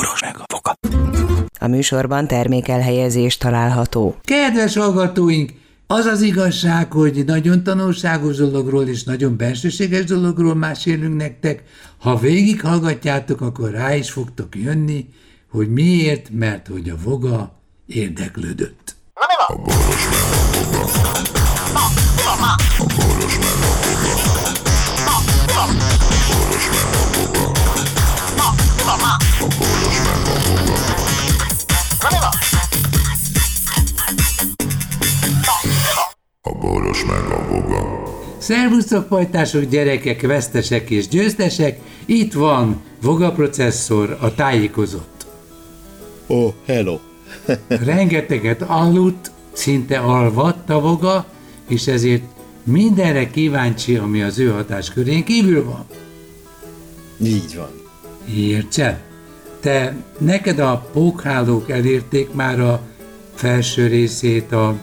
boros meg a foka. A műsorban termékelhelyezés található. Kedves hallgatóink, az az igazság, hogy nagyon tanulságos dologról és nagyon bensőséges dologról mesélünk nektek. Ha végighallgatjátok, akkor rá is fogtok jönni, hogy miért, mert hogy a voga érdeklődött. A boros meg a boga. Szervusztok, pajtások, gyerekek, vesztesek és győztesek! Itt van Voga processzor, a tájékozott. Oh, hello. Rengeteget aludt, szinte alvadt a Voga, és ezért mindenre kíváncsi, ami az ő hatáskörén kívül van. Így van. Értsel? Te, neked a pókhálók elérték már a felső részét a,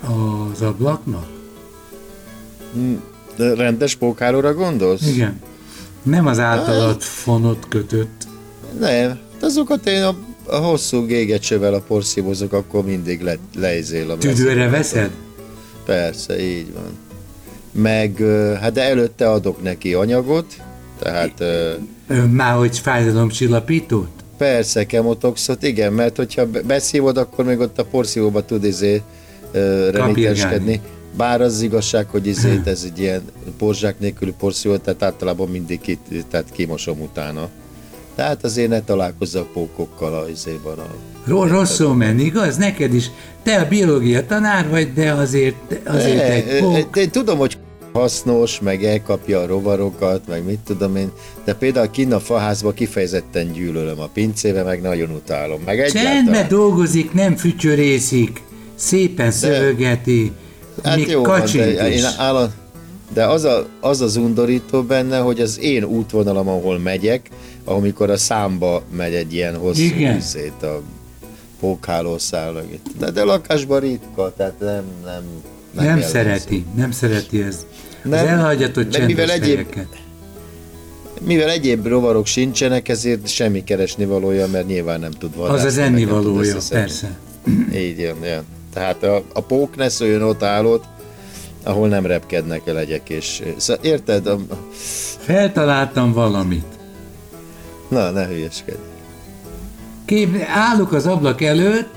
az ablaknak? De rendes pókhálóra gondolsz? Igen. Nem az általad fonott kötött. Nem. Azokat én a, a hosszú gégecsővel a porszívozok, akkor mindig le, leizél a Tüdőre veszed? Persze, így van. Meg, hát de előtte adok neki anyagot, tehát Már hogy fájdalomcsillapítót? persze kemotoxot, igen, mert hogyha be- beszívod, akkor még ott a porszívóba tud izé ö, remíteskedni. Bár az igazság, hogy izét, ez egy ilyen porzsák nélküli porszívó, tehát általában mindig ki, tehát kimosom utána. Tehát azért ne pókokkal a izében. A, Ro- rosszul menni, igaz? Neked is. Te a biológia tanár vagy, de azért, azért E, egy pók. Én tudom, hogy hasznos, meg elkapja a rovarokat, meg mit tudom én, de például kinn a faházba kifejezetten gyűlölöm a pincébe, meg nagyon utálom. Meg Csendbe dolgozik, nem fütyörészik, szépen szövegeti, még jó van, kacsint de, is. én állam, de az, a, az az undorító benne, hogy az én útvonalam, ahol megyek, amikor a számba megy egy ilyen hosszú Igen. izét, a pókhálószál. De, de lakásban ritka, tehát nem, nem, Nem jellemző. szereti, nem szereti ez. Az Nem, elhagyatott de mivel csendes egyéb- helyeket. Mivel egyéb rovarok sincsenek, ezért semmi keresni valója, mert nyilván nem tud Az vadászni. az nem tud ennivalója, persze. Így jön, jön. Tehát a, a pók ne szóljon ott állott, ahol nem repkednek a legyek, és szóval érted? A, Feltaláltam valamit. na, ne hülyeskedj. Kép, állok az ablak előtt,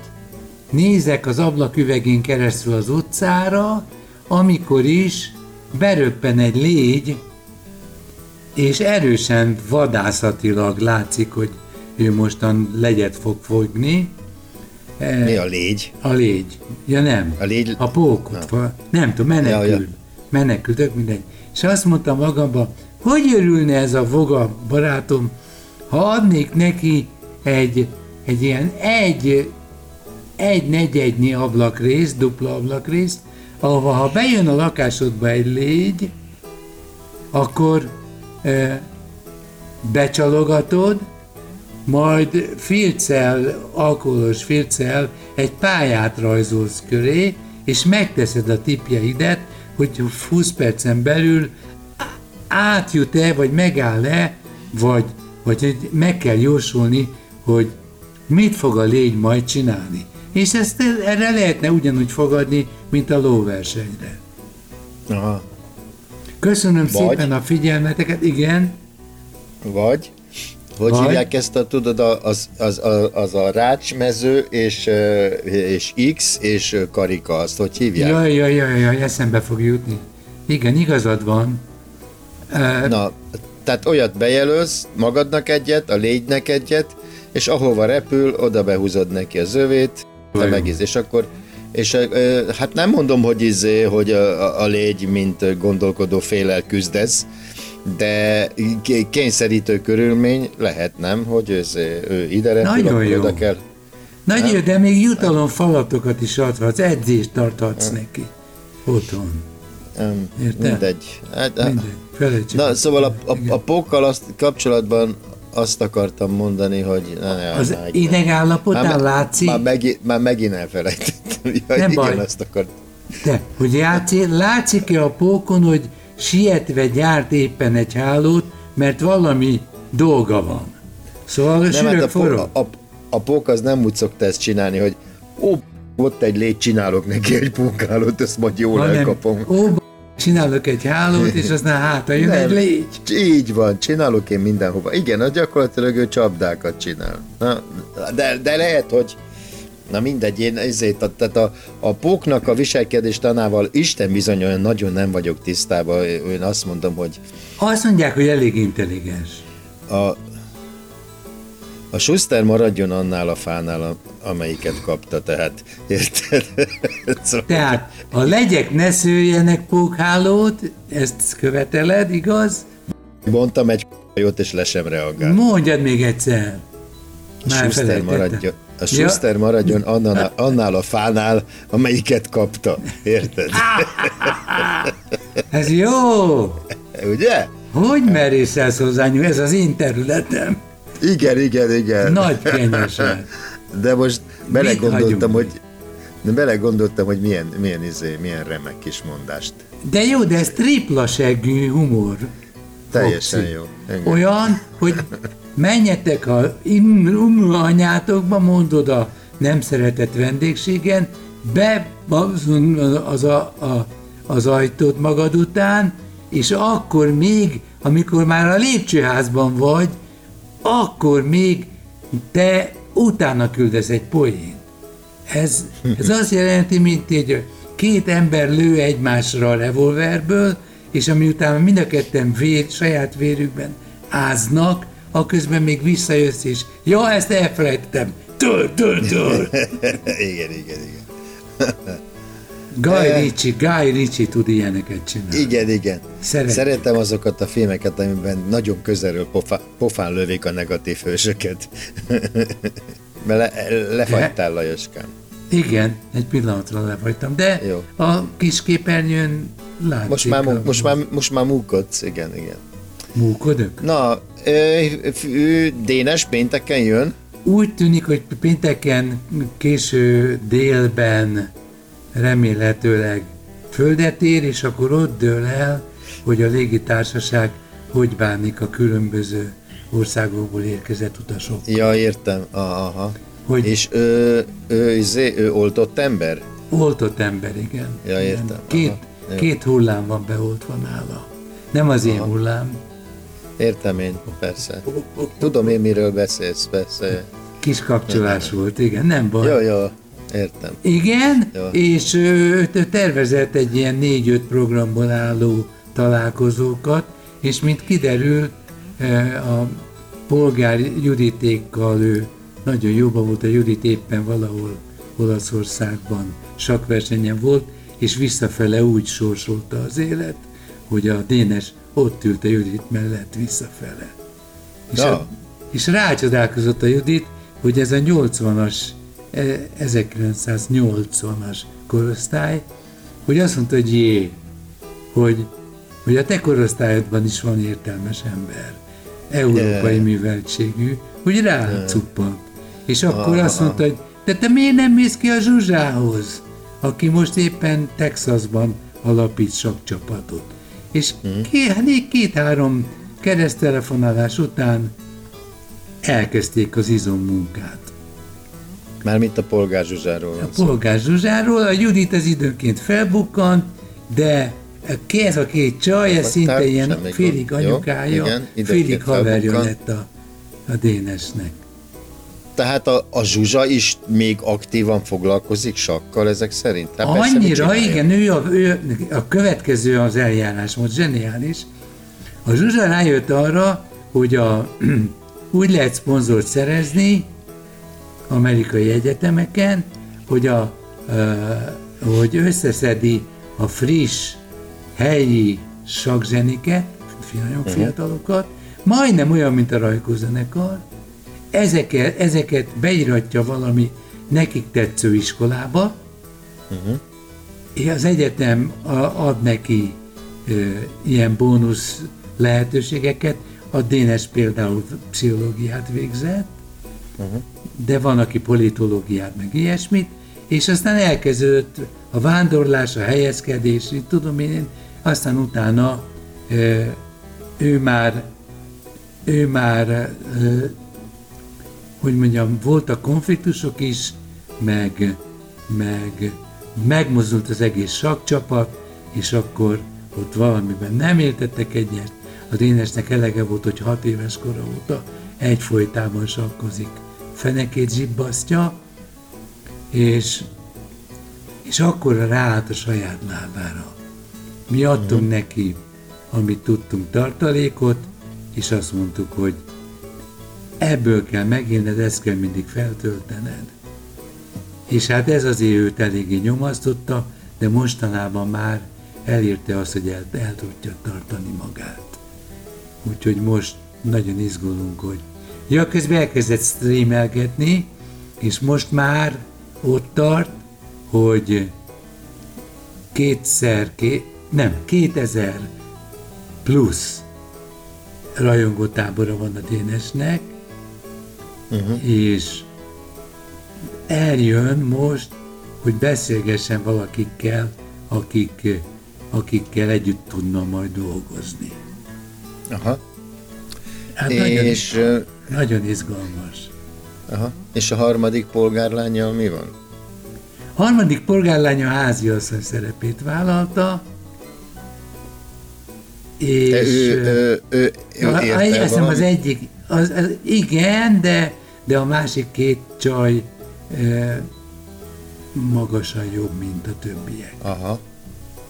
nézek az ablak üvegén keresztül az utcára, amikor is beröppen egy légy, és erősen vadászatilag látszik, hogy ő mostan legyet fog fogni. Eh, Mi a légy? A légy. Ja nem. A légy- A pókot. Va- Nem tudom, menekül. Ja, ja. Menekül, tök mindegy. És azt mondtam magamba, hogy örülne ez a voga barátom, ha adnék neki egy, egy ilyen egy, egy negyednyi ablakrész, dupla ablakrész, ahova ha bejön a lakásodba egy légy, akkor e, becsalogatod, majd filccel, alkoholos filccel egy pályát rajzolsz köré, és megteszed a tipjeidet, hogy 20 percen belül átjut-e, vagy megáll-e, vagy, vagy hogy meg kell jósolni, hogy mit fog a légy majd csinálni. És ezt erre lehetne ugyanúgy fogadni, mint a lóversenyre. Aha. Köszönöm Vagy- szépen a figyelmeteket, igen, Vagy, hogy Vagy? hívják ezt a, tudod, az, az, az, az a rácsmező és, és X és karika, azt hogy hívják? Jaj, jaj, jaj, jaj, eszembe fog jutni. Igen, igazad van. Na, tehát olyat bejelölsz, magadnak egyet, a légynek egyet, és ahova repül, oda behúzod neki az övét, te megíz, és akkor és hát nem mondom, hogy izé, hogy a, a, a légy, mint gondolkodó félel küzdesz, de ké- kényszerítő körülmény lehet, nem, hogy ez, ő ide repül, Nagyon jó. oda kell. Nagy jó, de még jutalom falatokat is adhatsz, edzést tarthatsz neki. Otthon. Nem, Érted? mindegy. Hát, Mindegy, felejtsük. Na, szóval a, a, a pókkal azt, kapcsolatban azt akartam mondani, hogy... Na, ne, Az egy- idegállapotán Már, látszik, már, megint, már megint elfelejtettem. Ja, Nem igen, baj. azt akart. de hogy játszik, látszik-e a pókon, hogy sietve gyárt éppen egy hálót, mert valami dolga van. Szóval a Nem, hát sűrök a, forró. a, a, a pók az nem úgy szokta ezt csinálni, hogy ó, ott egy légy, csinálok neki egy pókhálót, ezt majd jól hanem, elkapom. ó, csinálok egy hálót, és aztán hátra jön egy légy. Így van, csinálok én mindenhova. Igen, az gyakorlatilag ő csapdákat csinál. Na, de, de lehet, hogy Na mindegy, én ezért, tehát a, a póknak a viselkedés tanával Isten bizony olyan nagyon nem vagyok tisztában. Én azt mondom, hogy Azt mondják, hogy elég intelligens. a, a Schuster maradjon annál a fánál, amelyiket kapta, tehát érted? Szóval- Tehát a legyek ne szőjenek pókhálót, ezt követeled, igaz? Mondtam egy jót, és le sem reagál. Mondjad még egyszer. A Schuster maradjon, a Schuster maradjon annál, annál a fánál, amelyiket kapta. Érted? Ez jó! Ugye? Hogy merészelsz hozzányúl? Ez az én területem. Igen, igen, igen. Nagy kenyesed. De most belegondoltam, hogy belegondoltam, hogy milyen, milyen, izé, milyen remek kis mondást. De jó, de ez tripla seggű humor. Teljesen Foxy. jó. Igen. Olyan, hogy menjetek a anyátokba, mondod a nem szeretett vendégségen, be az, a, a, az ajtót magad után, és akkor még, amikor már a lépcsőházban vagy, akkor még te utána küldesz egy poént. Ez, ez azt jelenti, mint egy két ember lő egymásra a revolverből, és ami utána mind a ketten vér, saját vérükben áznak, a közben még visszajössz, és ja, ezt elfelejtettem. Tör, tör, tör. igen, igen, igen. Guy Ritchie, Guy Ritchie tud ilyeneket csinálni. Igen, igen. Szeretem. Szeretem azokat a filmeket, amiben nagyon közelről pofa, pofán lövik a negatív hősöket. Mert le, lefagytál, Lajoskám. Igen, egy pillanatra lefagytam, de Jó. a kis képernyőn látszik. Most már, a- most már, most már múkodsz, igen, igen. Múkodok? Na, ö, ő Dénes pénteken jön, Úgy tűnik, hogy pénteken késő délben remélhetőleg földet ér, és akkor ott dől el, hogy a légitársaság hogy bánik a különböző országokból érkezett utasok. Ja, értem. Aha. Hogy És ő, ő, izé, ő oltott ember? oltott ember, igen. Ja, Igen. értem. Két, Aha, két hullám van beoltva nála. Nem az én hullám, Értem én, persze. Tudom én, miről beszélsz, persze. kis kapcsolás volt, igen, nem baj. Jó, jó, értem. Igen, Jó. és ő tervezett egy ilyen négy-öt programból álló találkozókat, és mint kiderül, a polgár Juditékkal ő nagyon jóban volt, a Judit éppen valahol Olaszországban sakversenyen volt, és visszafele úgy sorsolta az élet, hogy a Dénes ott ült a Judit mellett visszafele. És, Ja. a, és rácsodálkozott a Judit, hogy ez a 80-as, eh, 1980-as korosztály, hogy azt mondta, hogy jé, hogy, hogy a te korosztályodban is van értelmes ember, európai Yeah. műveltségű, hogy rácuppant. És akkor azt mondta, hogy de te miért nem mész ki a Zsuzsához, aki most éppen Texasban alapít sok csapatot. És két, két-három keresztelefonálás után elkezdték az izommunkát. Mármint a polgár Zsuzsáról A polgár Zsuzsáról, a Judit az időnként felbukkant, de ez a két csaj, ez szinte ilyen félig anyukája, félig haverja lett a, a Dénesnek. Tehát a, a Zsuzsa is még aktívan foglalkozik sakkal ezek szerint? Hát Annyira, igen, ő a, ő a következő az eljárás most zseniális. A Zsuzsa rájött arra, hogy a, úgy lehet szponzort szerezni amerikai egyetemeken, hogy, a, hogy összeszedi a friss, helyi sakzseniket, nagyon fiatalokat, majdnem olyan, mint a Rajkó zenekar, ezeket, ezeket beíratja valami nekik tetsző iskolába, és az egyetem ad neki ö, ilyen bónusz lehetőségeket, a Dénes például pszichológiát végzett, de van, aki politológiát, meg ilyesmit, és aztán elkezdődött a vándorlás, a helyezkedés, tudom én, aztán utána ö, ő már, ő már hogy mondjam, voltak konfliktusok is, meg, meg megmozdult az egész sakcsapat, és akkor ott valamiben nem értettek egyet. A Dénesnek elege volt, hogy hat éves kora óta egyfolytában sakkozik. Fenekét zsibbasztja, és, és akkor ráállt a saját lábára. Mi adtunk uh-huh. neki, amit tudtunk, tartalékot, és azt mondtuk, hogy ebből kell megélned, ezt kell mindig feltöltened. És hát ez azért őt eléggé nyomasztotta, de mostanában már elérte azt, hogy el, el tudja tartani magát. Úgyhogy most nagyon izgulunk, hogy... Ja, közben elkezdett streamelgetni, és most már ott tart, hogy kétszer, ké, nem, 2000 plusz rajongótábora van a Dénesnek, uh-huh. és eljön most, hogy beszélgessen valakikkel, akik, akikkel együtt tudna majd dolgozni. Aha. Hát és, nagyon, nagyon izgalmas. Aha. És a harmadik polgárlányjal mi van? A harmadik polgárlánya háziasszony szerepét vállalta, és... De ő, ő, ő, ő a, az egyik, az, az, igen, de, de a másik két csaj e, magasan jobb, mint a többiek. Aha.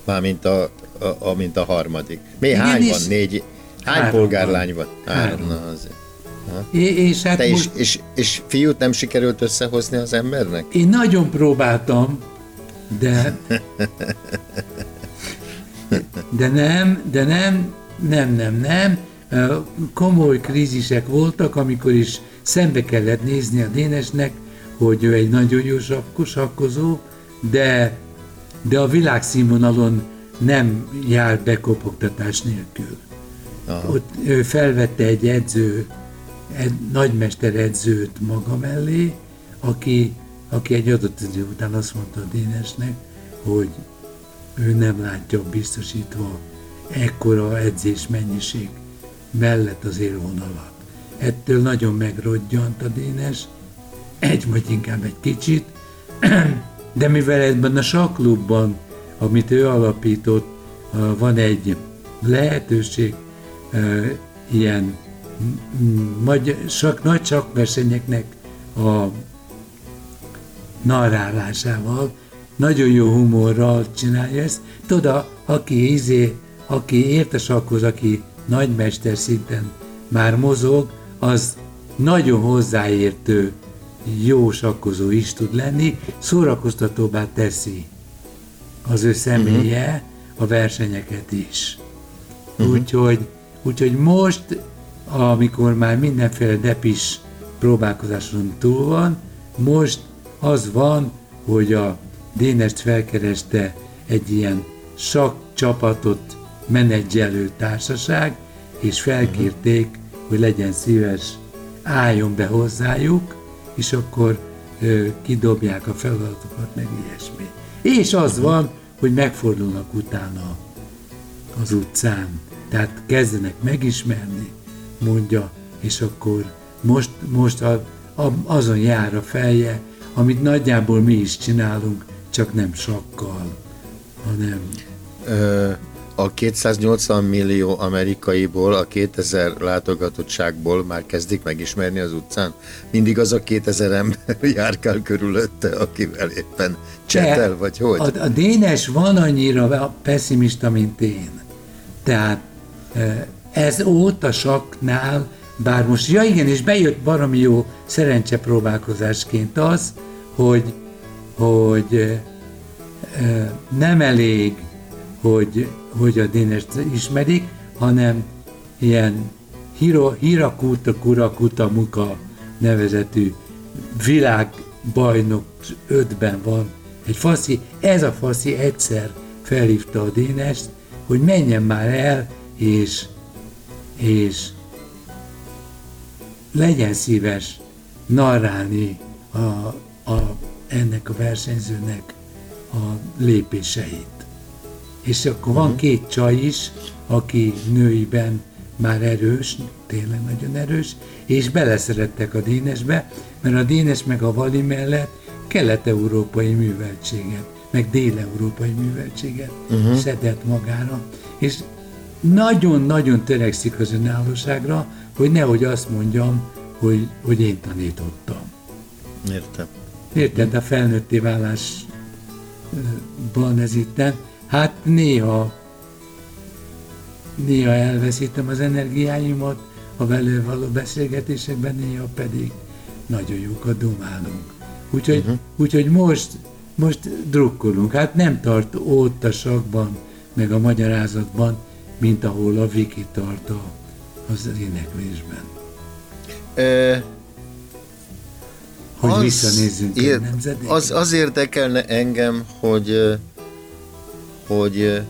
Mármint a, a, a, mint a harmadik. Mi igen, hány van? Négy? Hány három polgárlány van? Három. három. Na, azért. És, hát Te most... és, és, és fiút nem sikerült összehozni az embernek? Én nagyon próbáltam, de... De nem, de nem, nem, nem, nem. Komoly krízisek voltak, amikor is szembe kellett nézni a Dénesnek, hogy ő egy nagyon jó sakkozó, de, de a világszínvonalon nem jár bekopogtatás nélkül. Aha. Ott ő felvette egy edző egy nagymester edzőt maga mellé, aki, aki egy adott idő után azt mondta a Dénesnek, hogy ő nem látja biztosítva ekkora edzés mennyiség mellett az élvonalat. Ettől nagyon megrodjant a Dénes, egy vagy inkább egy kicsit, de mivel ebben a saklubban, amit ő alapított, van egy lehetőség ilyen vagy sok, nagy versenyeknek a narrálásával, nagyon jó humorral csinálja ezt. Tudod, aki izé, aki ért a aki nagymester szinten már mozog, az nagyon hozzáértő, jó sakkozó is tud lenni, szórakoztatóbbá teszi az ő személye uh-huh. a versenyeket is. Uh-huh. Úgyhogy, úgyhogy most amikor már mindenféle depis próbálkozáson túl van, most az van, hogy a Dénest felkereste egy ilyen sak csapatot menedzselő társaság, és felkérték, hogy legyen szíves, álljon be hozzájuk, és akkor ö, kidobják a feladatokat, meg ilyesmi. És az van, hogy megfordulnak utána az utcán, tehát kezdenek megismerni, mondja, és akkor most, most a, a, azon jár a feje, amit nagyjából mi is csinálunk, csak nem sakkal, hanem... Ö, a 280 millió amerikaiból, a 2000 látogatottságból már kezdik megismerni az utcán? Mindig az a 2000 ember járkál körülötte, akivel éppen csetel, vagy hogy? A, a Dénes van annyira pessimista, mint én. Tehát ez óta saknál, bár most, ja igen, és bejött baromi jó szerencsepróbálkozásként az, hogy, hogy nem elég, hogy, hogy a Dénest ismerik, hanem ilyen Hiro, Hirakuta Kurakuta Muka nevezetű világbajnok ötben van egy faszi, ez a faszi egyszer felhívta a Dénest, hogy menjen már el, és és legyen szíves narrálni a, a, ennek a versenyzőnek a lépéseit. És akkor van mhm. két csaj is, aki nőiben már erős, tényleg nagyon erős, és beleszerettek a Dénesbe, mert a Dénes meg a Vali mellett kelet-európai műveltséget, meg dél-európai műveltséget uh-huh. szedett magára, és nagyon-nagyon törekszik az önállóságra, hogy nehogy azt mondjam, hogy, hogy én tanítottam. Értem. Érted, a felnőtté válásban ez itten. Hát néha néha elveszítem az energiáimat a vele való beszélgetésekben, néha pedig nagyon jókat dumálunk. Úgyhogy, uh-huh. úgyhogy most, most drukkolunk. Hát nem tart ott a sakban, meg a magyarázatban, mint ahol a Viki tart a, az éneklésben. E, hogy az visszanézzünk ér, a az, az érdekelne engem, hogy hogy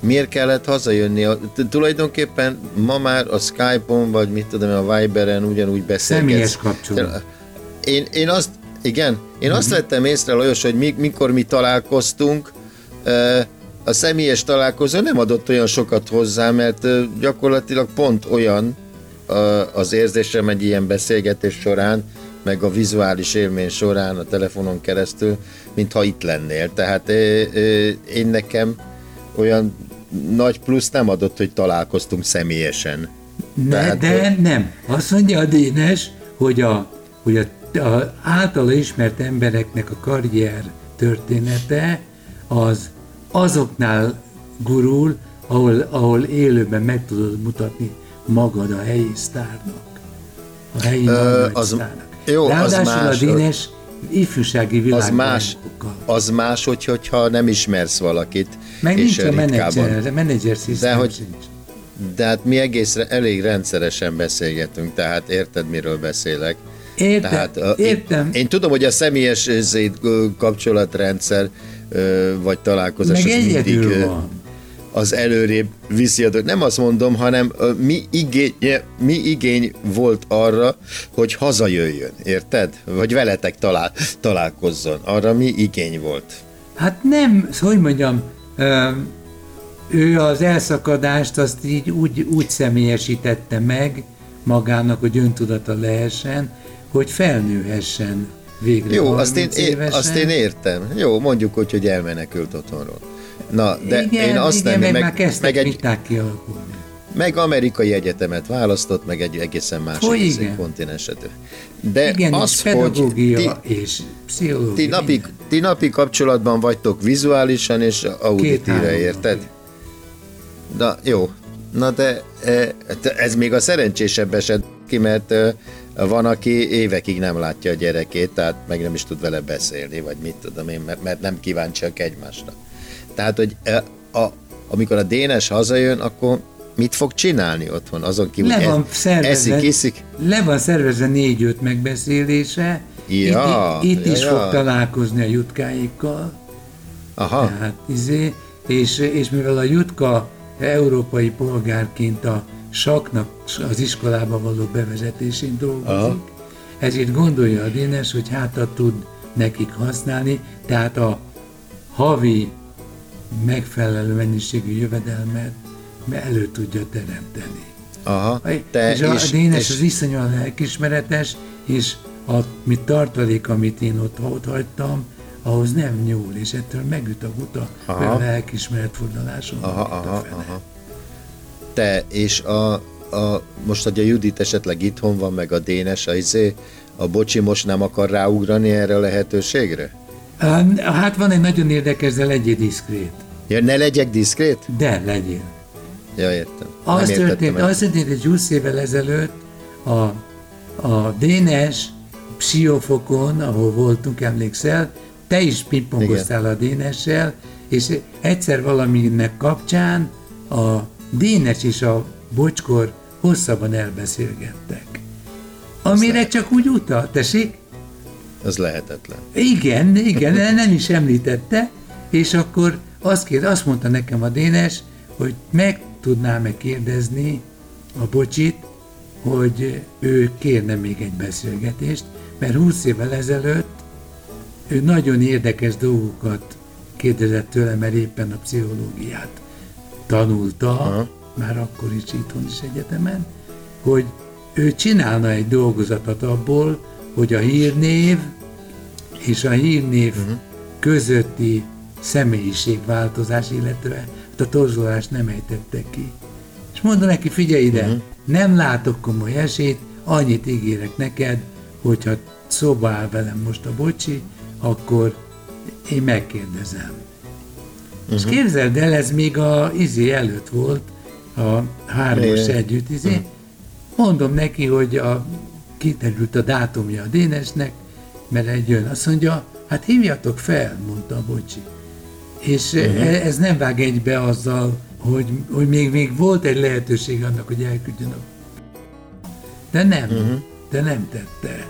miért kellett hazajönni? A, tulajdonképpen ma már a Skype-on, vagy mit tudom, a Viberen ugyanúgy beszélgetsz. Személyes kapcsolat. Én, én azt, igen, én azt vettem észre, Lajos, hogy mi, mikor mi találkoztunk, a személyes találkozó nem adott olyan sokat hozzá, mert gyakorlatilag pont olyan az érzésem egy ilyen beszélgetés során, meg a vizuális élmény során a telefonon keresztül, mintha itt lennél. Tehát én nekem olyan nagy plusz nem adott, hogy találkoztunk személyesen. Ne, Tehát, de nem. Azt mondja a Dénes, hogy a, hogy a, a általa ismert embereknek a karrier története az azoknál gurul, ahol, ahol élőben meg tudod mutatni magad a helyi sztárnak. A helyi Ö, az, sztárnak. Jó, Ráadásul az más, a Dénes ifjúsági világban. Az más, az más hogy, hogyha nem ismersz valakit. Meg és nincs a menedzser, menedzser de hogy, sincs. De hát mi egész elég rendszeresen beszélgetünk, tehát érted, miről beszélek. Értem, tehát, értem. Én, én tudom, hogy a személyes kapcsolatrendszer vagy találkozás Meg az mindig van. Az előrébb viszi a Nem azt mondom, hanem mi igény, mi igény volt arra, hogy hazajöjjön, érted? Vagy veletek talál, találkozzon. Arra mi igény volt? Hát nem, hogy mondjam, ő az elszakadást azt így úgy, úgy személyesítette meg magának, hogy öntudata lehessen, hogy felnőhessen végre Jó, azt én, én, azt én értem. Jó, mondjuk hogy, hogy elmenekült otthonról. Na, de igen, én azt igen, nem, meg, meg, meg egy, kialakulni. Meg amerikai egyetemet választott, meg egy egészen másik kontinenset. De igen, az, hogy ti, és pszichológia. Ti napi, ti napi kapcsolatban vagytok vizuálisan és auditíve, érted? Na, jó. Na de e, ez még a szerencsésebb eset ki, mert e, van, aki évekig nem látja a gyerekét, tehát meg nem is tud vele beszélni, vagy mit tudom én, mert nem kíváncsiak egymásra. Tehát, hogy e, a, amikor a Dénes hazajön, akkor mit fog csinálni otthon? Azon kívül le van szervezve, eszik, iszik? Le van szervezve négy-öt megbeszélése, ja, itt, itt ja, is ja. fog találkozni a jutkáikkal. Aha. Tehát, izé, és, és mivel a jutka európai polgárként a saknak az iskolába való bevezetésén dolgozik, Aha. ezért gondolja a Dénes, hogy hátat tud nekik használni, tehát a havi megfelelő mennyiségű jövedelmet elő tudja teremteni. Aha, te és a is, Dénes és... az iszonyúan lelkismeretes, és a mi tartalék, amit én ott, ott hagytam, ahhoz nem nyúl, és ettől megüt a guta, aha. a lelkismeret forduláson. Aha, aha, aha. Te, és a, a, most, hogy a Judit esetleg itthon van, meg a Dénes, a, izé, a bocsi most nem akar ráugrani erre a lehetőségre? Hát van egy nagyon érdekes, de legyél diszkrét. Ja, ne legyek diszkrét? De legyél. Ja, értem. Az történt, az történt, hogy 20 évvel ezelőtt a, a Dénes Psiófokon, ahol voltunk, emlékszel, te is pingpongoztál a Dénessel, és egyszer valaminek kapcsán a Dénes és a Bocskor hosszabban elbeszélgettek. Amire csak úgy utalt, tessék? Ez lehetetlen. Igen, igen, nem is említette, és akkor azt, kér, azt mondta nekem a Dénes, hogy meg tudnám-e kérdezni a Bocsit, hogy ő kérne még egy beszélgetést, mert 20 évvel ezelőtt ő nagyon érdekes dolgokat kérdezett tőle, mert éppen a pszichológiát tanulta, Aha. már akkor is itthon is egyetemen, hogy ő csinálna egy dolgozatot abból, hogy a hírnév és a hírnév uh-huh. közötti személyiségváltozás, illetve hát a torzolást nem ejtette ki. És mondta neki, figyelj ide, uh-huh. nem látok komoly esélyt, annyit ígérek neked, hogyha szóba áll velem most a bocsi, akkor én megkérdezem. Uh-huh. És képzeld el, ez még a izé előtt volt, a hármas együtt izé. Uh-huh. Mondom neki, hogy a, kiterült a dátumja a Dénesnek, mert egy jön, azt mondja, hát hívjatok fel, mondta a bocsi. És uh-huh. ez nem vág egybe azzal, hogy, hogy még, még volt egy lehetőség annak, hogy elküldjön a... De nem, uh-huh. de nem tette.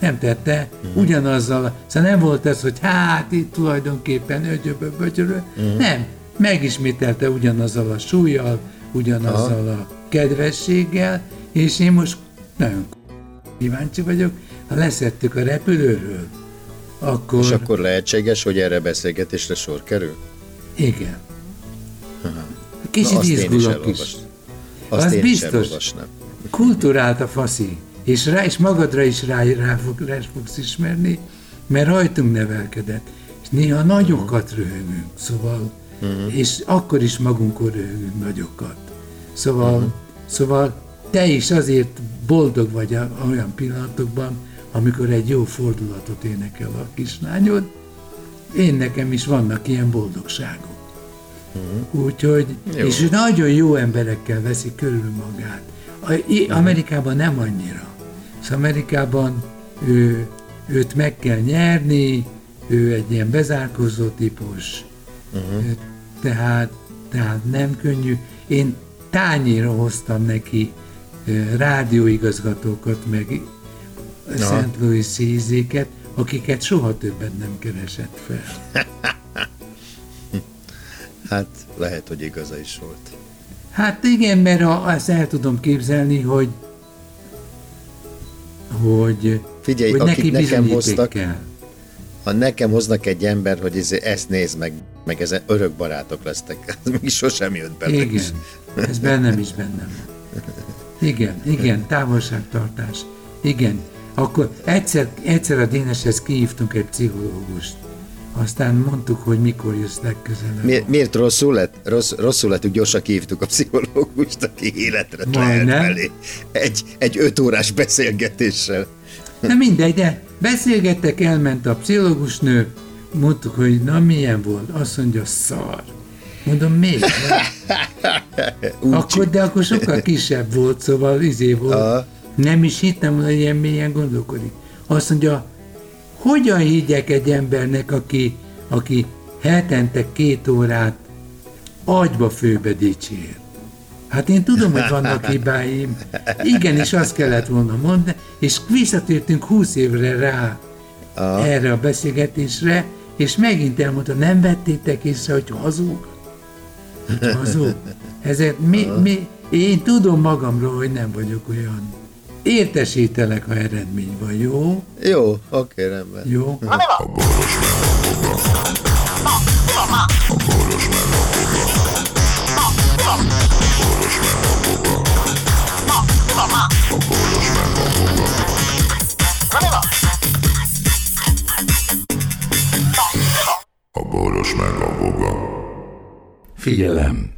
Nem tette, uh-huh. ugyanazzal, szóval nem volt ez, hogy hát itt tulajdonképpen ögyöbö, bögyörő, uh-huh. nem, megismételte ugyanazzal a súlyjal, ugyanazzal Aha. a kedvességgel, és én most nagyon kíváncsi vagyok, ha leszettük a repülőről, akkor... És akkor lehetséges, hogy erre beszélgetésre sor kerül? Igen. Aha. Kicsit Na, izgulok is. is. Azt az én biztos. Kulturált a faszi, és, rá, és magadra is rá, rá, fog, rá fogsz ismerni, mert rajtunk nevelkedett. És néha nagyokat röhögünk, szóval, uh-huh. és akkor is magunkon röhögünk nagyokat. Szóval, uh-huh. szóval te is azért boldog vagy olyan pillanatokban, amikor egy jó fordulatot énekel a kislányod, én nekem is vannak ilyen boldogságok. Uh-huh. Úgyhogy, jó. és nagyon jó emberekkel veszi körül magát. A, uh-huh. Amerikában nem annyira. Az Amerikában ő, őt meg kell nyerni, ő egy ilyen bezárkozó típus, uh-huh. tehát, tehát nem könnyű. Én tányéra hoztam neki rádióigazgatókat, meg Na. Szent Louis ízéket, akiket soha többet nem keresett fel. hát lehet, hogy igaza is volt. Hát igen, mert azt el tudom képzelni, hogy hogy, Figyelj, hogy neki nekem hoztak, kell. ha nekem hoznak egy ember, hogy ez, ezt nézd meg, meg ezen örök barátok lesztek, ez még sosem jött bele. Igen, ez bennem is bennem. Igen, igen, távolságtartás. Igen, akkor egyszer, egyszer a Déneshez kihívtunk egy pszichológust. Aztán mondtuk, hogy mikor jössz legközelebb. Mi, miért rosszul lett? Rossz, rosszul lett, hogy gyorsan kihívtuk a pszichológust, aki életre lehet. Egy, egy öt órás beszélgetéssel. Na mindegy, de beszélgettek, elment a pszichológusnő, mondtuk, hogy na milyen volt? Azt mondja, szar. Mondom, még? akkor, de akkor sokkal kisebb volt, szóval izé volt. Aha. Nem is hittem, hogy ilyen mélyen gondolkodik. Azt mondja, hogyan higgyek egy embernek, aki, aki hetente két órát agyba főbe dicsér? Hát én tudom, hogy vannak hibáim. Igenis, azt kellett volna mondani, és visszatértünk húsz évre rá ah. erre a beszélgetésre, és megint elmondta, nem vettétek észre, hogy hazug? Hazug. Ezért mi, mi, én tudom magamról, hogy nem vagyok olyan Értesítelek, ha eredmény van, jó? Jó, oké, rendben. Jó. A boros meg a boga. A boros a boros. A boros meg a boga. Figyelem!